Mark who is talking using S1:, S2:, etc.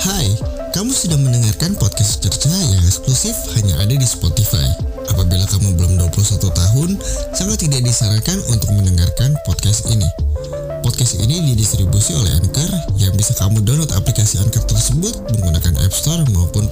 S1: Hai, kamu sudah mendengarkan podcast Cerca yang eksklusif hanya ada di Spotify. Apabila kamu belum 21 tahun, sangat tidak disarankan untuk mendengarkan podcast ini. Podcast ini didistribusi oleh Anchor yang bisa kamu download aplikasi Anchor tersebut menggunakan App Store maupun